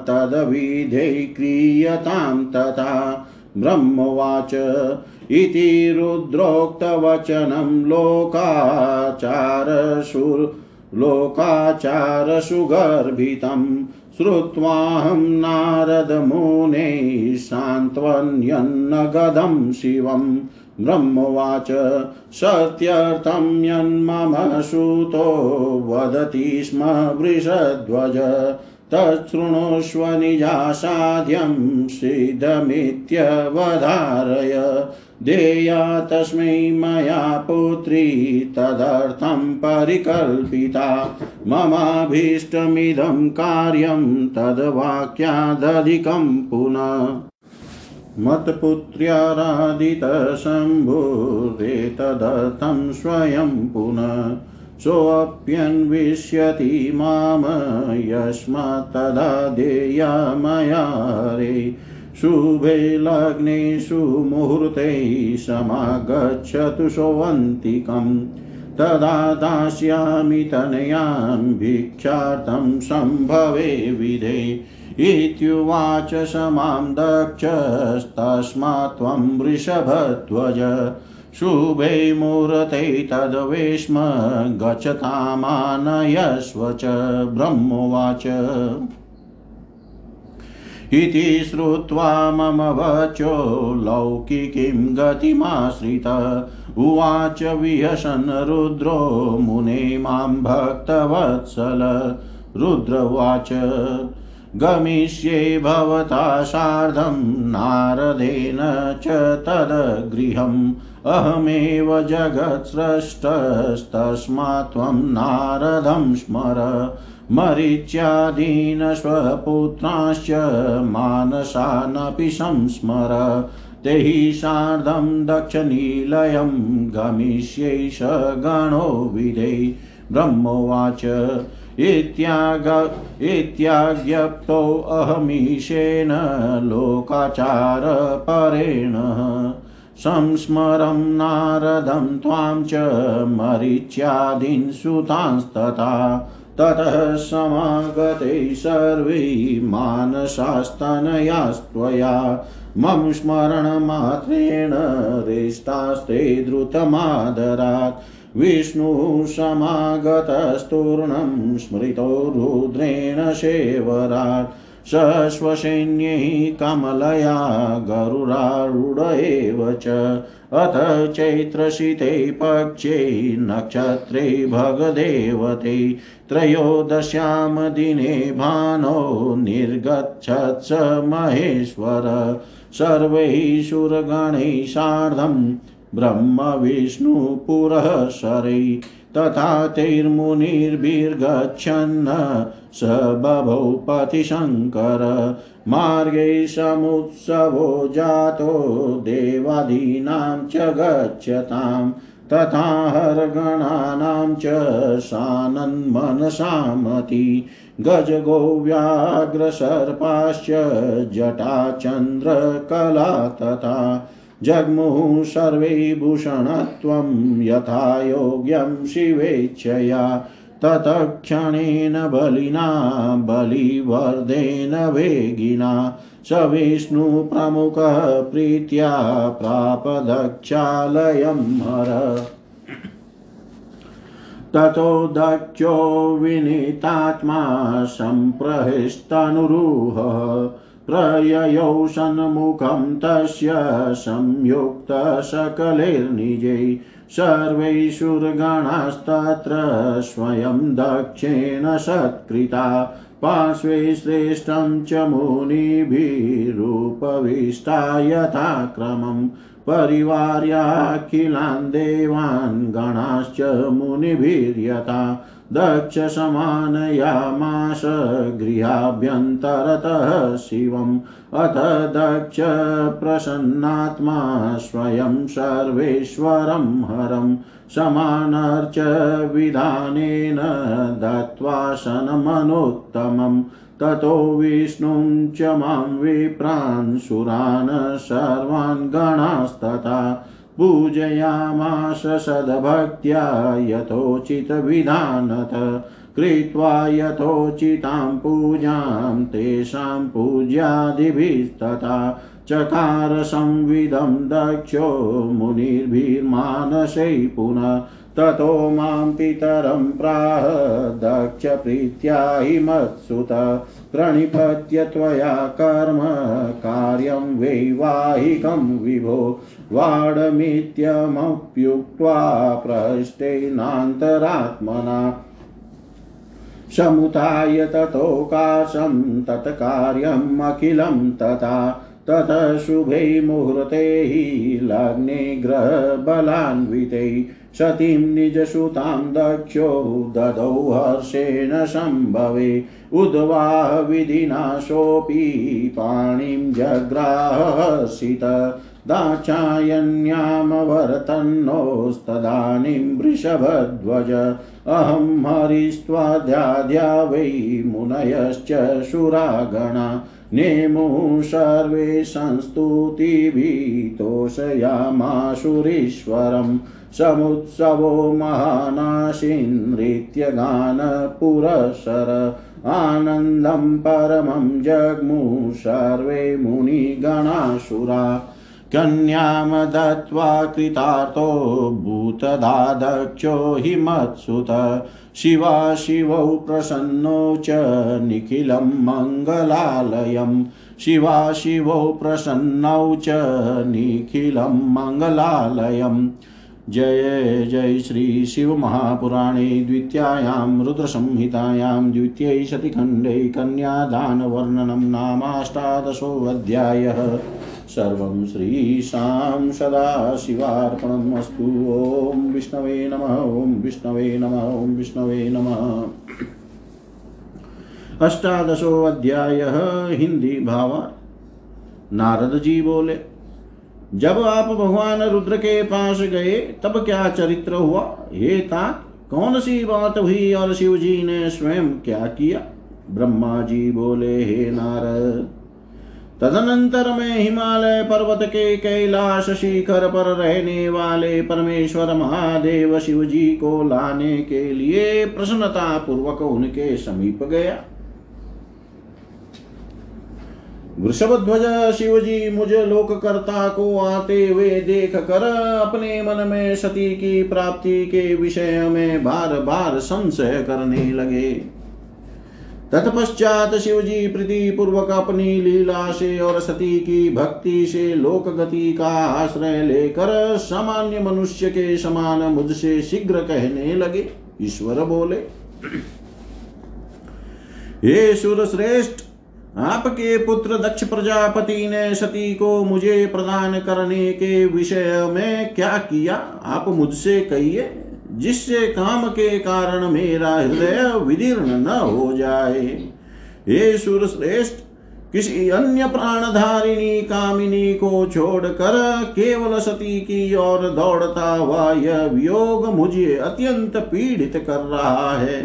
तद्विधे क्रियतां तथा। ब्रह्मवाच इति रुद्रोक्तवचनं लोकाचारसु लोकाचारसुगर्भितं श्रुत्वाहं नारदमुने सान्त्वन्यन्नगदं शिवं। ब्रह्मवाच सत्यर्थं यन्मम सूतो वदति स्म वृषध्वज। तच्छृणुष्व निजासाध्यं सिद्धमित्यवधारय। देया तस्मै मया पुत्री तदर्थं परिकल्पिता। ममाभीष्टमिदं कार्यं तद्वाक्यादधिकं पुनः। मत्पुत्र्याराधितशम्भुरेतदर्थं स्वयं पुनः। सोऽप्यन्विष्यति माम यस्मात्तदा देया मया रे शुभे लग्ने सुमुहूर्ते समागच्छतु सोऽन्तिकम् तदा दास्यामि तनयां भिक्षार्थं सम्भवे विधे। इत्युवाच समां दक्षस्तस्मात् त्वं वृषभध्वज। शुभे मुहूर्ते तद्वेश्म गच्छतामानयस्व च ब्रह्मोवाच। इति श्रुत्वा मम वचो लौकिकीं गतिमाश्रित। उवाच विहसन् रुद्रो मुने माँ भक्तवत्सल। रुद्रवाच गमिष्ये भवता सार्धं नारदेन च तद्गृहम्। अहमेव जगत्स्रष्टस्तस्मात् त्वं नारदं स्मर। मरीच्यादीन स्वपुत्रांश्च मानसानपि संस्मर। ते हि सार्धं दक्षनिलयं गमिष्यै स गणो विधे। ब्रह्मोवाच, इत्याग इत्याज्ञप्तोऽहमीशेन लोकाचारपरेण। संस्मरं नारदं त्वां च मरीच्यादीन् सुतांस्तथा ततः समागते सर्वे मानसास्तनयास्त्वया। मम स्मरणमात्रेण रेष्टास्ते द्रुतमादरात्। विष्णुः स्मृतो रुद्रेण शेवरात्। सस्वसैन्यैः कमलया गरुरारूढ एव च। अथ चैत्रशीते पक्षे नक्षत्रे भगदेवते। त्रयोदश्यां दिने भानो निर्गच्छत्स महेश्वर। सर्वैः सुरगणैः सार्धं ब्रह्मविष्णुपुरः तथा तैर्मुनिर्भिर्गच्छन् स बभौ पथिशङ्कर मार्गे समुत्सवो जातो देवादीनां च गच्छताम् तथा हरगणानां च सानन्मनसामति। गजगोव्याघ्रसर्पाश्च जटाचन्द्रकला तथा जग्मुः सर्वे भूषणत्वं यथा योग्यं शिवेच्छया ततक्षणेन बलिना, बलिवर्धेन वेगिना। स विष्णुप्रमुखः प्रीत्या प्रापदक्षालयं हर। ततो दक्षो विनीतात्मा सम्प्रहृष्टनुरुहः। प्रययौ सन्मुखं तस्य संयुक्तसकलैर्निजै सर्वैषुर्गणास्तत्र स्वयं दक्षेण सत्कृता पार्श्वे श्रेष्ठं च मुनिभिरूपविष्टा यथाक्रमम् परिवार्याखिलान् देवान् गणाश्च मुनिभिर्यथा दक्षसमानयामास गृहाभ्यन्तरतः शिवम् अथ दक्ष प्रसन्नात्मा स्वयं सर्वेश्वरं हरं समानर्च विधानेन दत्त्वासनमनुत्तमम्। ततो विष्णुं च माँ विप्रान् सुरान् सर्वान् गणास्तथा पूजयामास सद्भक्त्या यथोचितविधानत कृत्वा यथोचितां पूजां तेषां पूज्यादिभिस्तथा चकार संविदं दक्षो मुनिर्भिर्मानसै पुनः, ततो माँ पितरं प्राह दक्षप्रीत्या हि मत्सुत। प्रणिपत्य कर्म कार्यं वैवाहिकं विभो वाडमित्यमप्युक्त्वा प्रष्टेनान्तरात्मना समुताय ततोकाशं तत्कार्यम् अखिलं तथा ततः शुभे मुहूर्ते हि लग्ने ग्रहबलान्विते सतीं निजसुतां दक्षो ददौ हर्षेण सम्भवे। उद्वाहविधिना सोऽपि पाणिं जग्राहसित दाक्षायण्यामवर्तन्नोस्तदानीं वृषभध्वज। अहं हरिस्त्वाद्याद्या वै मुनयश्च सुरागणा। नेमुः सर्वे संस्तुतिभितोषयामाशुरीश्वरम् समुत्सवो महानाशिनृत्यगानपुरःसर आनन्दं परमं जग्मुः सर्वे मुनिगणासुरा कन्यां दत्त्वा कृतार्थो भूतदा दक्षो हि मत्सुत शिवा शिवौ प्रसन्नो च निखिलं मङ्गलालयम्। शिवा शिवौ प्रसन्नौ च निखिलं मङ्गलालयम्। जय जय श्री शिवमहापुराणे द्वितीयायां रुद्रसंहितायां द्वितीयै शतिखण्डे कन्यादानवर्णनं नामाष्टादशोऽध्यायः। सर्वं श्रीशां सदाशिवार्पणम् अस्तु ॐ विष्णवे नमः, ॐ विष्णवे नमः, ॐ विष्णवे नमः। अष्टादशो अध्याय हिंदी भावा। नारद जी बोले, जब आप भगवान रुद्र के पास गए, तब क्या चरित्र हुआ? हे तात, कौन सी बात हुई और शिव जी ने स्वयं क्या किया? ब्रह्मा जी बोले, हे नारद तदनंतर मैं हिमालय पर्वत के कैलाश शिखर पर रहने वाले परमेश्वर महादेव शिव जी को लाने के लिए प्रसन्नता पूर्वक उनके समीप गया। वृषभ ध्वज शिव जी मुझे लोककर्ता को आते हुए देख कर अपने मन में सती की प्राप्ति के विषय में बार बार संशय करने लगे। तत्पश्चात शिव जी प्रीति पूर्वक अपनी लीला से और सती की भक्ति से लोक गति का आश्रय लेकर सामान्य मनुष्य के समान मुझसे शीघ्र कहने लगे। ईश्वर बोले, हे सुर श्रेष्ठ आपके पुत्र दक्ष प्रजापति ने सती को मुझे प्रदान करने के विषय में क्या किया? आप मुझसे कहिए। जिससे काम के कारण मेरा हृदय विदीर्ण न हो जाए। हे सुर श्रेष्ठ किसी अन्य प्राणधारिणी कामिनी को छोड़कर केवल सती की ओर दौड़ता हुआ यह वियोग मुझे अत्यंत पीड़ित कर रहा है।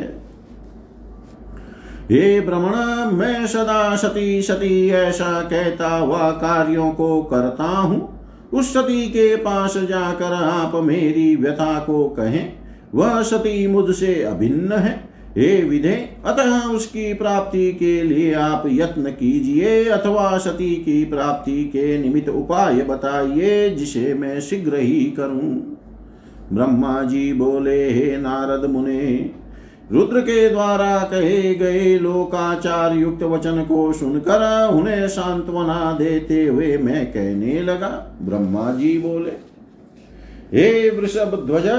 हे भ्रमण मैं सदा सती सती ऐसा कहता हुआ कार्यों को करता हूँ। उस सती के पास जाकर आप मेरी व्यथा को कहें, वह सती मुझसे अभिन्न है। हे विधे, अतः उसकी प्राप्ति के लिए आप यत्न कीजिए अथवा सती की प्राप्ति के निमित्त उपाय बताइए, जिसे मैं शीघ्र ही करूँ। ब्रह्मा जी बोले, हे नारद मुने रुद्र के द्वारा कहे गए लोकाचार युक्त वचन को सुनकर उन्हें सांत्वना देते हुए मैं कहने लगा, ब्रह्मा जी बोले, हे वृषभ ध्वज,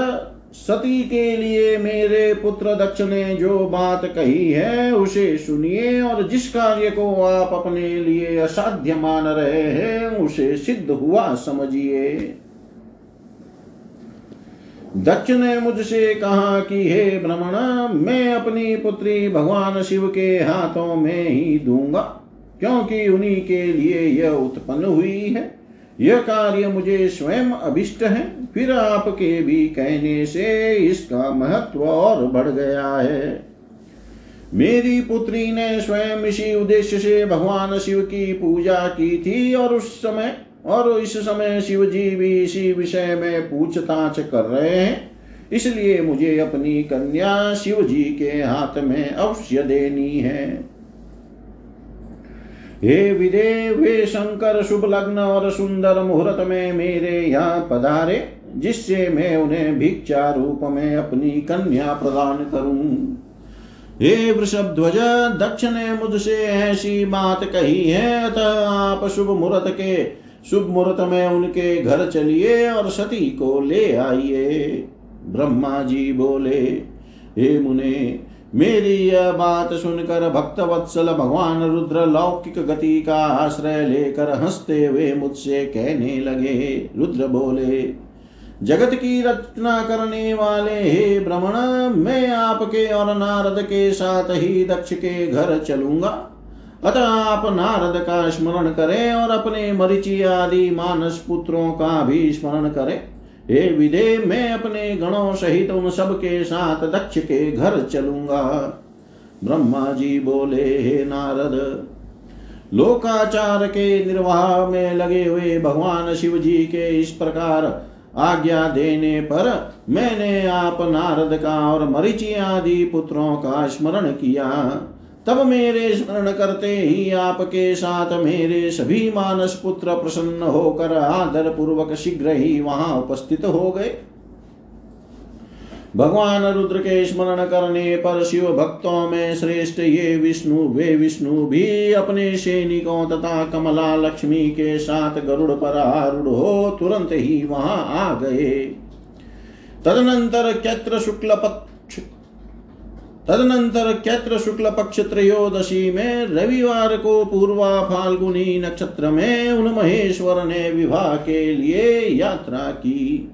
सती के लिए मेरे पुत्र दक्ष ने जो बात कही है, उसे सुनिए और जिस कार्य को आप अपने लिए असाध्य मान रहे हैं, उसे सिद्ध हुआ समझिए। दक्ष ने मुझसे कहा कि हे भ्रमण मैं अपनी पुत्री भगवान शिव के हाथों में ही दूँगा, क्योंकि उन्हीं के लिए यह उत्पन्न हुई है। यह कार्य मुझे स्वयं अभिष्ट है। फिर आपके भी कहने से इसका महत्व और बढ़ गया है। मेरी पुत्री ने स्वयं इसी उद्देश्य से भगवान शिव की पूजा की थी और उस समय और इस समय शिव जी भी इसी विषय में पूछताछ कर रहे हैं। इसलिए मुझे अपनी कन्या शिव जी के हाथ में अवश्य देनी है। हे विदे वे शंकर, शुभ लग्न और सुंदर मुहूर्त में मेरे यहाँ पधारे, जिससे मैं उन्हें भिक्षा रूप में अपनी कन्या प्रदान करूँ। हे वृषभ ध्वज दक्ष ने मुझसे ऐसी बात कही है, अतः आप शुभ मुहूर्त के शुभ मुहूर्त में उनके घर चलिए और सती को ले आइए। ब्रह्मा जी बोले, हे मुने, मेरी यह बात सुनकर भक्त वत्सल भगवान रुद्र लौकिक गति का आश्रय लेकर हँसते हुए मुझसे कहने लगे। रुद्र बोले, जगत की रचना करने वाले हे भ्रमण मैं आपके और नारद के साथ ही दक्ष के घर चलूँगा। अतः आप नारद का स्मरण करें और अपने मरिचि आदि मानस पुत्रों का भी स्मरण करें। हे विदे मैं अपने गणों सहित उन सब के साथ दक्ष के घर चलूँगा। ब्रह्मा जी बोले, हे नारद, लोकाचार के निर्वाह में लगे हुए भगवान शिव जी के इस प्रकार आज्ञा देने पर मैंने आप नारद का और मरिचि आदि पुत्रों का स्मरण किया। तब मेरे स्मरण करते ही आपके साथ मेरे सभी मानस पुत्र प्रसन्न होकर आदर पूर्वक शीघ्र ही वहाँ उपस्थित हो गए। भगवान रुद्र के स्मरण करने पर शिव भक्तों में श्रेष्ठ ये विष्णु, वे विष्णु भी अपने सैनिकों तथा कमला लक्ष्मी के साथ गरुड़ पर आरूढ़ हो तुरंत ही वहाँ आ गए। तदनंतर चैत्र शुक्ल तदनंतर चैत्र शुक्ल पक्ष त्रयोदशी में रविवार को पूर्वा फाल्गुनी नक्षत्र में उन महेश्वर ने विवाह के लिए यात्रा की।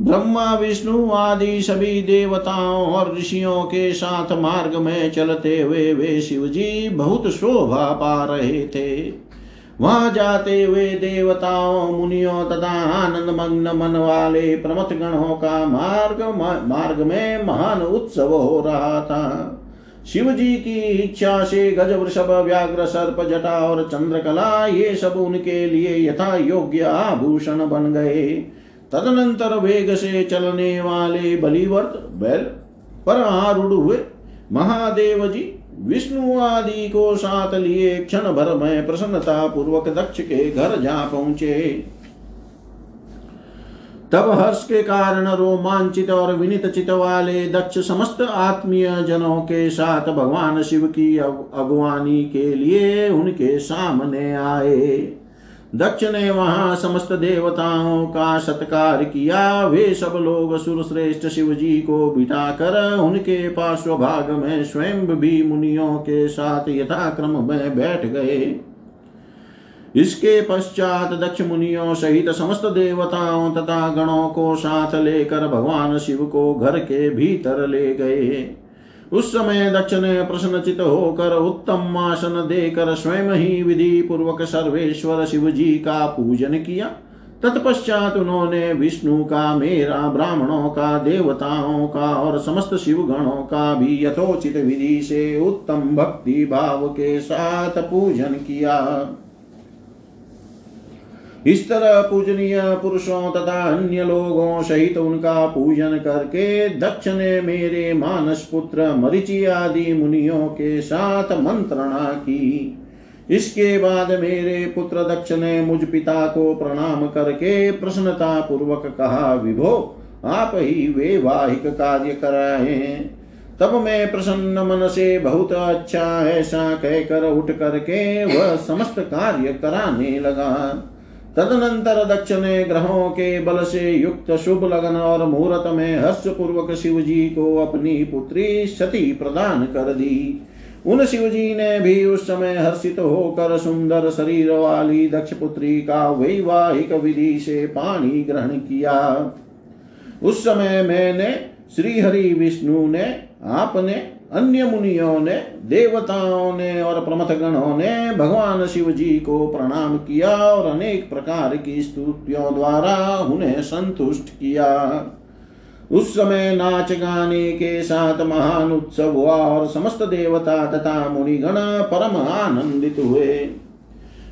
ब्रह्मा, विष्णु आदि सभी देवताओं और ऋषियों के साथ मार्ग में चलते हुए वे शिव जी बहुत शोभा पा रहे थे। वहाँ जाते हुए देवताओं, मुनियों तथा आनंद मग्न मन वाले प्रमथ गणों का मार्ग मार्ग में महान उत्सव हो रहा था। शिव जी की इच्छा से गज वृषभ व्याघ्र, सर्प, जटा और चंद्रकला, ये सब उनके लिए यथा योग्य आभूषण बन गए। तदनंतर वेग से चलने वाले बलिवर्त, बैल, पर आरूढ़ हुए महादेव जी विष्णु आदि को साथ लिए क्षण भर में प्रसन्नता पूर्वक दक्ष के घर जा पहुँचे। तब हर्ष के कारण रोमांचित और विनित चित वाले दक्ष समस्त आत्मीय जनों के साथ भगवान शिव की अगवानी के लिए उनके सामने आए। दक्ष ने वहाँ समस्त देवताओं का सत्कार किया। वे सब लोग सुर श्रेष्ठ शिव जी को बिठा कर उनके पार्श्व भाग में स्वयं भी मुनियों के साथ यथाक्रम में बैठ गए। इसके पश्चात दक्ष मुनियों सहित समस्त देवताओं तथा गणों को साथ लेकर भगवान शिव को घर के भीतर ले गए। उस समय दक्ष ने प्रश्नचित होकर उत्तम आसन देकर स्वयं ही विधि पूर्वक सर्वेश्वर शिव जी का पूजन किया। तत्पश्चात उन्होंने विष्णु का, मेरा, ब्राह्मणों का, देवताओं का और समस्त शिव गणों का भी यथोचित विधि से उत्तम भक्ति भाव के साथ पूजन किया। इस तरह पूजनीय पुरुषों तथा अन्य लोगों सहित उनका पूजन करके दक्ष ने मेरे मानस पुत्र, मरिचि आदि मुनियों के साथ मंत्रणा की। इसके बाद मेरे पुत्र दक्ष ने मुझ पिता को प्रणाम करके प्रसन्नता पूर्वक कहा, विभो, आप ही वैवाहिक कार्य कराए तब मैं प्रसन्न मन से बहुत अच्छा ऐसा कहकर उठ करके वह समस्त कार्य कराने लगा। तदनंतर दक्ष ने ग्रहों के बल से युक्त शुभ लगन और मुहूर्त में हर्ष पूर्वक शिव जी को अपनी पुत्री सती प्रदान कर दी। उन शिव जी ने भी उस समय हर्षित होकर सुंदर शरीर वाली दक्ष पुत्री का वैवाहिक विधि से पानी ग्रहण किया। उस समय मैंने श्री हरि विष्णु ने आपने अन्य मुनियों ने, देवताओं ने और प्रमथ गणों ने भगवान शिव जी को प्रणाम किया और अनेक प्रकार की स्तुतियों द्वारा उन्हें संतुष्ट किया। उस समय नाच गाने के साथ महान उत्सव हुआ और समस्त देवता तथा मुनिगण परम आनंदित हुए।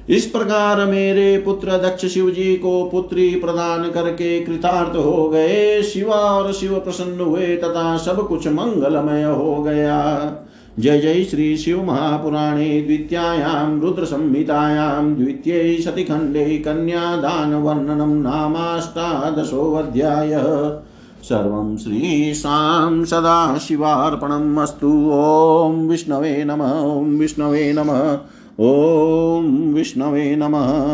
इस प्रकार मेरे पुत्र दक्ष शिव जी को पुत्री प्रदान करके कृतार्थ हो गए। शिवा और शिव प्रसन्न हुए तथा सब कुछ मंगलमय हो गया। जय जय श्री शिव महापुराणे द्वितीयायां रुद्र संहितायां द्वितीय शतिखण्डे कन्यादानवर्णनं नामाष्टादशोऽध्यायः। सर्वं श्रीशां सदाशिवार्पणम् अस्तु। ॐ विष्णवे नमः, ॐ विष्णवे नमः। ॐ विष्णवे नमः।